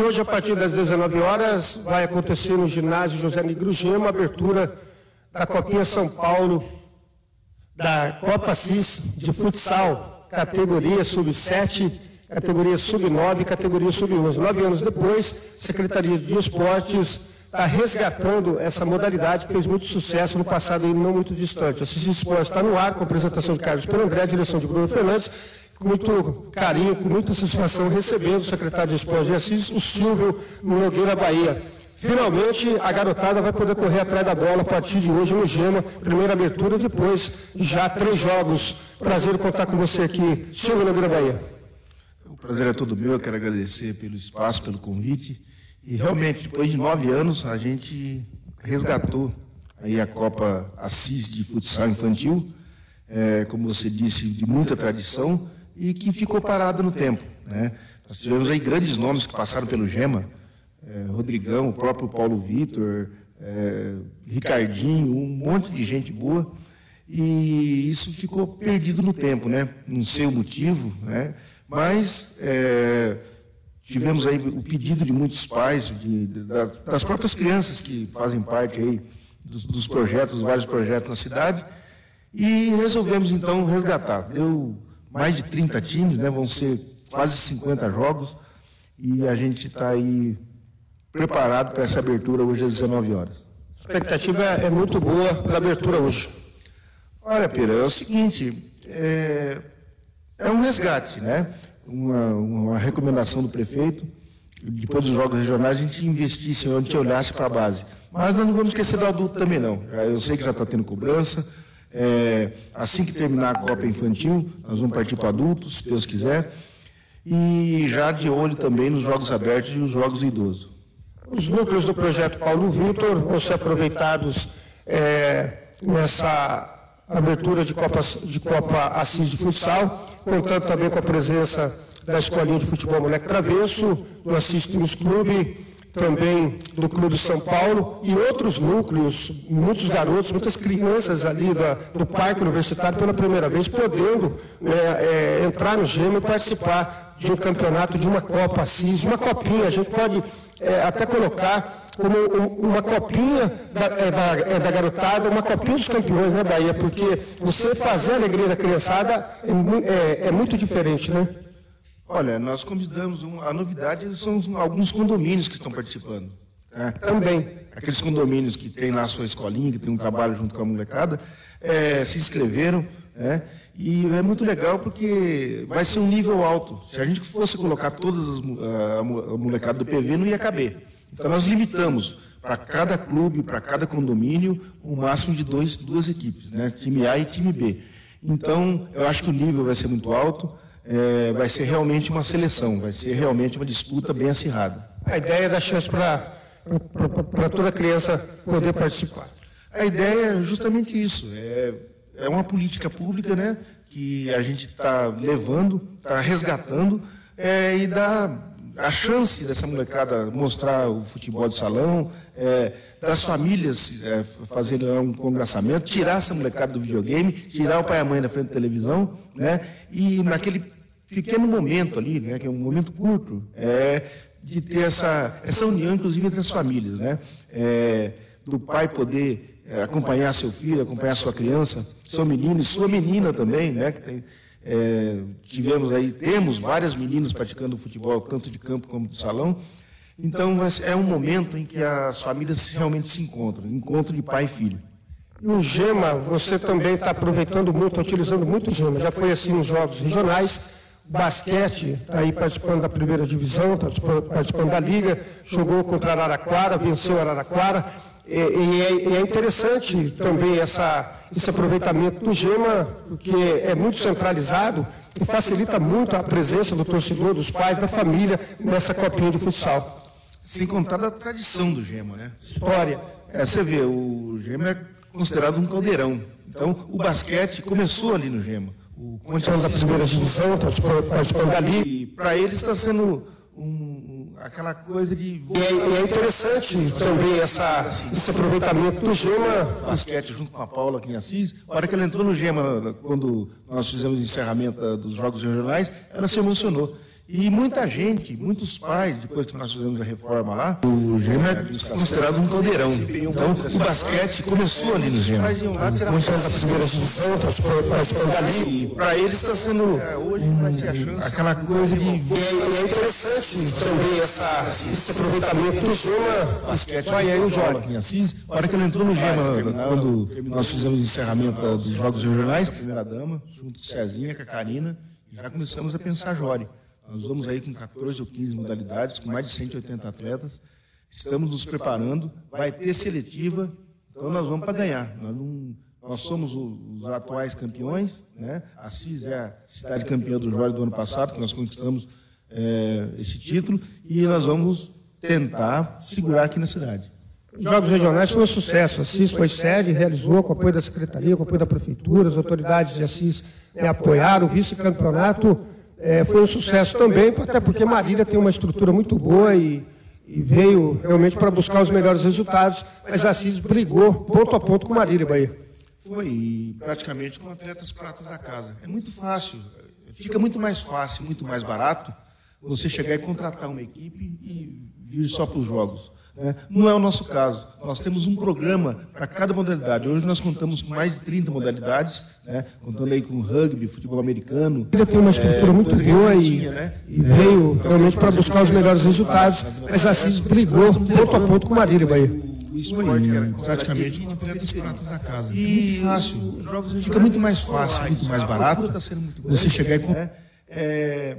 E hoje, a partir das 19 horas, vai acontecer no ginásio José Negro Gema a abertura da Copinha São Paulo, da Copa CIS de futsal, categoria sub-7, categoria sub-9 e categoria sub-11. Nove anos depois, Secretaria de Esportes está resgatando essa modalidade que fez muito sucesso no passado e não muito distante. O Assis Esporte está no ar, com a apresentação de Carlos Perandré, direção de Bruno Fernandes, com muito carinho, com muita satisfação, recebendo o secretário de Esporte de Assis, o Silvio Nogueira Bahia. Finalmente, a garotada vai poder correr atrás da bola a partir de hoje no Gema. Primeira abertura, depois já três jogos. Prazer contar com você aqui, Silvio Nogueira Bahia. O prazer é todo meu, eu quero agradecer pelo espaço, pelo convite. E realmente, depois de nove anos, a gente resgatou aí a Copa Assis de Futsal Infantil, é, como você disse, de muita tradição e que ficou parada no tempo. Né? Nós tivemos aí grandes nomes que passaram pelo GEMA, é, Rodrigão, o próprio Paulo Vitor, é, Ricardinho, um monte de gente boa, e isso ficou perdido no tempo, né? Não sei o motivo, né? mas é, tivemos aí o pedido de muitos pais, de, de, das próprias crianças que fazem parte aí dos, dos projetos, vários projetos na cidade, e resolvemos então resgatar. Deu mais de 30 times, né? vão ser quase 50 jogos, e a gente está aí preparado para essa abertura hoje às 19 horas. A expectativa é muito boa para a abertura hoje. Olha, Pira, é o seguinte, é, é um resgate, né? Uma, uma, recomendação do prefeito, depois dos jogos regionais, a gente investisse, a gente olhasse para a base. Mas nós não vamos esquecer do adulto também, não. Eu sei que já está tendo cobrança, é, assim que terminar a Copa Infantil, nós vamos partir para adultos, se Deus quiser. E já de olho também nos jogos abertos e os jogos idosos. Os núcleos do projeto Paulo Vitor vão ser aproveitados é, nessa abertura de Copa, de Copa Assis de Futsal, contando também com a presença da Escolinha de Futebol Moleque Travesso, do Assis Tênis Clube, também do Clube São Paulo e outros núcleos, muitos garotos, muitas crianças ali da, do Parque Universitário pela primeira vez, podendo né, é, entrar no GEMO e participar de um campeonato, de uma Copa CIS, uma copinha. A gente pode é, até colocar como uma copinha da, é, da, é, da, garotada, uma copinha dos campeões, né, Bahia? Porque você fazer a alegria da criançada é, é, é muito diferente, né? Olha, nós convidamos, um, a novidade são alguns condomínios que estão participando. Né? Também. Aqueles condomínios que têm lá a sua escolinha, que tem um trabalho junto com a molecada, é, se inscreveram, né? E é muito legal porque vai ser um nível alto. Se a gente fosse colocar todas as, a, molecada do PV, não ia caber. Então nós limitamos para cada clube, para cada condomínio, o um máximo de dois, duas equipes, né? time A e time B. Então, eu acho que o nível vai ser muito alto é, vai ser realmente uma seleção, vai ser realmente uma disputa bem acirrada. A ideia é dar chance para toda criança poder participar. A ideia é justamente isso, é, é uma política pública né, que a gente está levando, está resgatando é, e dá a chance dessa molecada mostrar o futebol de salão, é, das famílias é, fazerem um congraçamento, tirar essa molecada do videogame, tirar o pai e a mãe da frente da televisão, né? E naquele pequeno momento ali, né, que é um momento curto, é, de ter essa, essa união, inclusive, entre as famílias, né? É, do pai poder é, acompanhar seu filho, acompanhar sua criança, seu menino e sua menina também, né? Que tem, é, tivemos aí, temos várias meninas praticando futebol, tanto de campo como de salão. Então, é um momento em que as famílias realmente se encontram, encontro de pai e filho. E o GEMA, você também está aproveitando muito, tá utilizando muito o GEMA. Já foi assim nos jogos regionais. Basquete, está aí participando da primeira divisão, está participando da Liga, jogou contra Araraquara, venceu Araraquara. E, e, é, e é interessante também essa, esse aproveitamento do GEMA, porque é muito centralizado e facilita muito a presença do torcedor, dos pais, da família nessa copinha de futsal. Sem contar da tradição do GEMA, né? História. É, você vê, o GEMA é considerado um caldeirão. Então, o basquete começou ali no GEMA. O Conte da primeira divisão, está participando da Liga. E para ele está sendo um, aquela coisa de. E é, e é interessante também essa, esse aproveitamento do Gema. Basquete junto com a Paula aqui em Assis. A hora que ela entrou no Gema, quando nós fizemos o encerramento dos Jogos Regionais, ela se emocionou. E muita gente, muitos pais, depois que nós fizemos a reforma lá, o Gema é considerado um caldeirão. Então, o basquete começou ali no Gema. Começamos a primeira divisão, participando ali. E para eles está sendo um, aquela coisa de. É interessante também essa, esse aproveitamento do Gema. Basquete. Vai aí o Jorge. Assis, a hora que ele entrou no Gema, quando nós fizemos o encerramento dos Jogos Regionais, primeira dama, junto com Cezinha, com a Karina, já começamos a pensar Jório. Nós vamos aí com 14 ou 15 modalidades, com mais de 180 atletas. Estamos nos preparando. Vai ter seletiva, então nós vamos para ganhar. Nós, não, nós somos os, atuais campeões. Né? A CIS é a cidade campeã do Jório do ano passado, que nós conquistamos é, esse título. E nós vamos tentar segurar aqui na cidade. Os Jogos Regionais foi um sucesso. A CIS foi sede, realizou com apoio da Secretaria, com apoio da Prefeitura, as autoridades de Assis me apoiaram. O vice-campeonato é, foi um sucesso também, até porque Marília tem uma estrutura muito boa e, e veio realmente para buscar os melhores resultados, mas Assis brigou ponto a ponto com Marília, Bahia. Foi, praticamente com atletas pratas da casa. É muito fácil, fica muito mais fácil, muito mais barato você chegar e contratar uma equipe e vir só para os jogos. É, não é o nosso caso. Nós temos um programa para cada modalidade. Hoje nós contamos com mais de 30 modalidades, né? contando aí com rugby, futebol americano. Ele tem uma estrutura é, muito boa e, tinha, né? e veio realmente para buscar os melhores resultados, mas assim brigou ponto a ponto com Marília, Bahia. Isso aí, praticamente com atletas pratas da casa. E muito fácil. Fica muito mais fácil, muito mais barato você chegar e... É, é,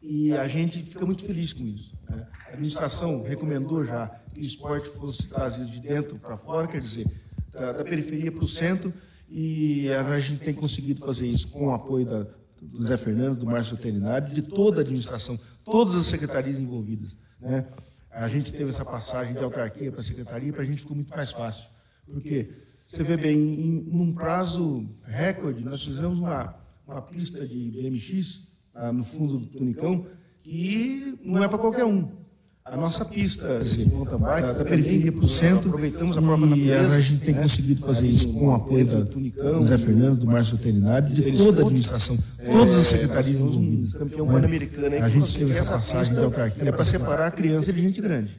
e a gente fica muito feliz com isso. Né? A administração recomendou já que o esporte fosse trazido de dentro para fora, quer dizer, da, da periferia para o centro, e a gente tem conseguido fazer isso com o apoio da, do Zé Fernando, do Márcio Veterinário, de toda a administração, todas as secretarias envolvidas. Né? A gente teve essa passagem de autarquia para a secretaria, para a gente ficou muito mais fácil. Porque você vê bem, em, em um prazo recorde, nós fizemos uma, uma pista de BMX ah, no fundo do Tunicão, que não é para qualquer um. A nossa pista de mountain bike, da periferia para o centro, aproveitamos a própria natureza. a gente tem né? conseguido fazer isso com o apoio da Tunicão, do Zé Fernando, do Márcio Veterinário, de toda a administração, todas as secretarias envolvidas. Campeão pan-americano. A gente teve essa passagem de autarquia para separar a criança de gente grande.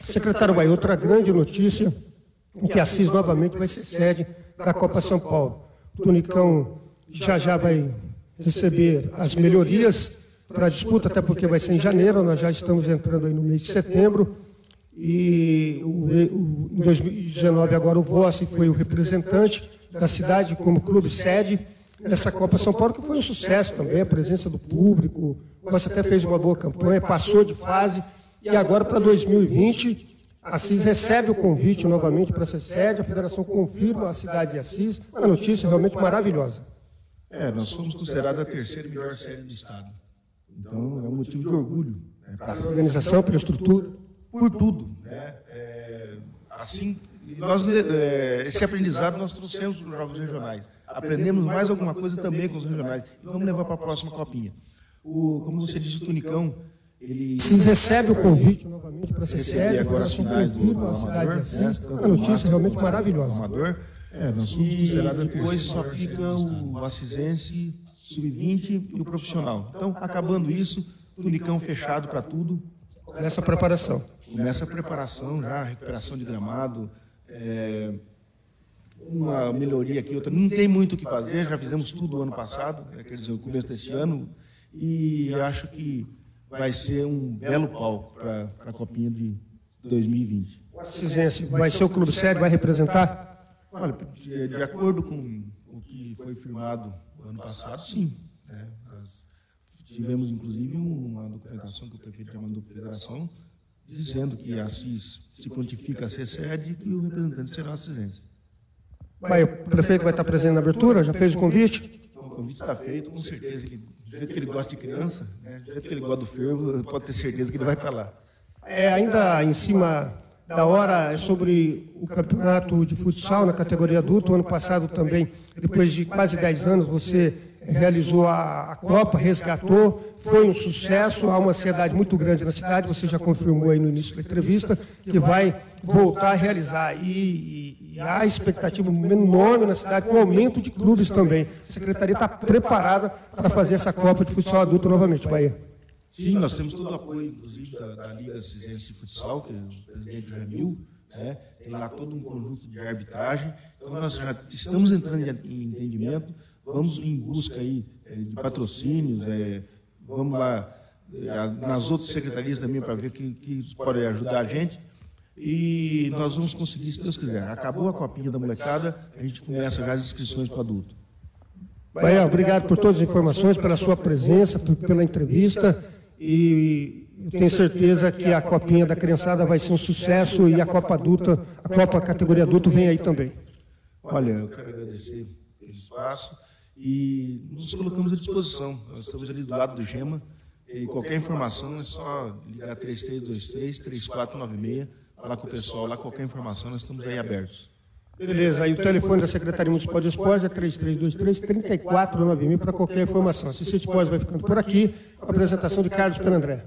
Secretário Bahia, outra grande notícia, em que a CIS novamente vai ser sede da Copa São Paulo. O Tunicão já já vai receber as melhorias para a disputa, até porque vai ser em janeiro, nós já estamos entrando aí no mês de setembro. E o, o, em 2019, agora o Vossi foi o representante da cidade como clube sede nessa Copa São Paulo, que foi um sucesso também, a presença do público. O Vossi até fez uma boa campanha, passou de fase. E agora, para 2020, Assis recebe o convite novamente para ser sede, a federação confirma a cidade de Assis. Uma notícia realmente maravilhosa. É, nós somos considerados a terceira melhor série do Estado. Então, é um motivo de orgulho. Né, pela organização, pela estrutura. Por tudo. Né? É, assim, nós, é, esse aprendizado nós trouxemos nos Jogos Regionais. Aprendemos mais alguma coisa também com os regionais. E vamos levar para a próxima copinha. O, como você disse, o Tunicão, ele... Se recebe o convite novamente para ser sede, agora a confirma a cidade de Assis. Né? Uma notícia realmente maravilhosa. É, nós somos considerados depois só fica o assisense sub-20 e o profissional. Então, acabando isso, tunicão fechado para tudo. Nessa preparação. Nessa preparação já, recuperação de gramado, é, uma melhoria aqui, outra. Não tem muito o que fazer, já fizemos tudo o ano passado, né, quer dizer, o começo desse ano, e acho que vai ser um belo palco para a Copinha de 2020. O Assisense vai ser o clube sério, vai representar? Olha, de, de, acordo com o que foi firmado ano passado, sim. Né? Tivemos, inclusive, uma documentação que o prefeito já mandou para a federação, dizendo que a CIS se prontifica a ser sede e que o representante será assistência. Mas o prefeito vai estar presente na abertura? Já fez o convite? O convite está feito, com certeza. Ele, do jeito que ele gosta de criança, né? do jeito que ele gosta do fervo, pode ter certeza que ele vai estar lá. É, ainda em cima da hora é sobre o campeonato de futsal na categoria adulto. Ano passado também, depois de quase 10 anos, você realizou a, a, Copa, resgatou, foi um sucesso, há uma ansiedade muito grande na cidade, você já confirmou aí no início da entrevista, que vai voltar a realizar. E, e, e há expectativa enorme na cidade, com aumento de clubes também. A Secretaria está preparada para fazer essa Copa de Futsal Adulto novamente, Bahia. Sim, nós temos todo o apoio, inclusive, da, da Liga Cisense Futsal, que é o presidente Jamil, né? tem lá todo um conjunto de arbitragem. Então, nós já estamos entrando em entendimento, vamos em busca aí é, de patrocínios, é, vamos lá é, nas outras secretarias também para ver que, que podem ajudar a gente. E nós vamos conseguir, se Deus quiser. Acabou a copinha da molecada, a gente começa já as inscrições para adulto. Bahia, obrigado por todas as informações, pela sua presença, pela entrevista. E tenho certeza que a copinha da criançada vai ser um sucesso e a Copa Adulta, a Copa Categoria Adulto vem aí também. Olha, eu quero agradecer pelo espaço e nos colocamos à disposição. Nós estamos ali do lado do Gema e qualquer informação é só ligar 3323-3496, falar com o pessoal lá, qualquer informação, nós estamos aí abertos. Beleza, aí o telefone da Secretaria Municipal de Esportes é 3323-3496 para qualquer informação. A CC Esportes vai ficando por aqui, com a apresentação de Carlos Penandré.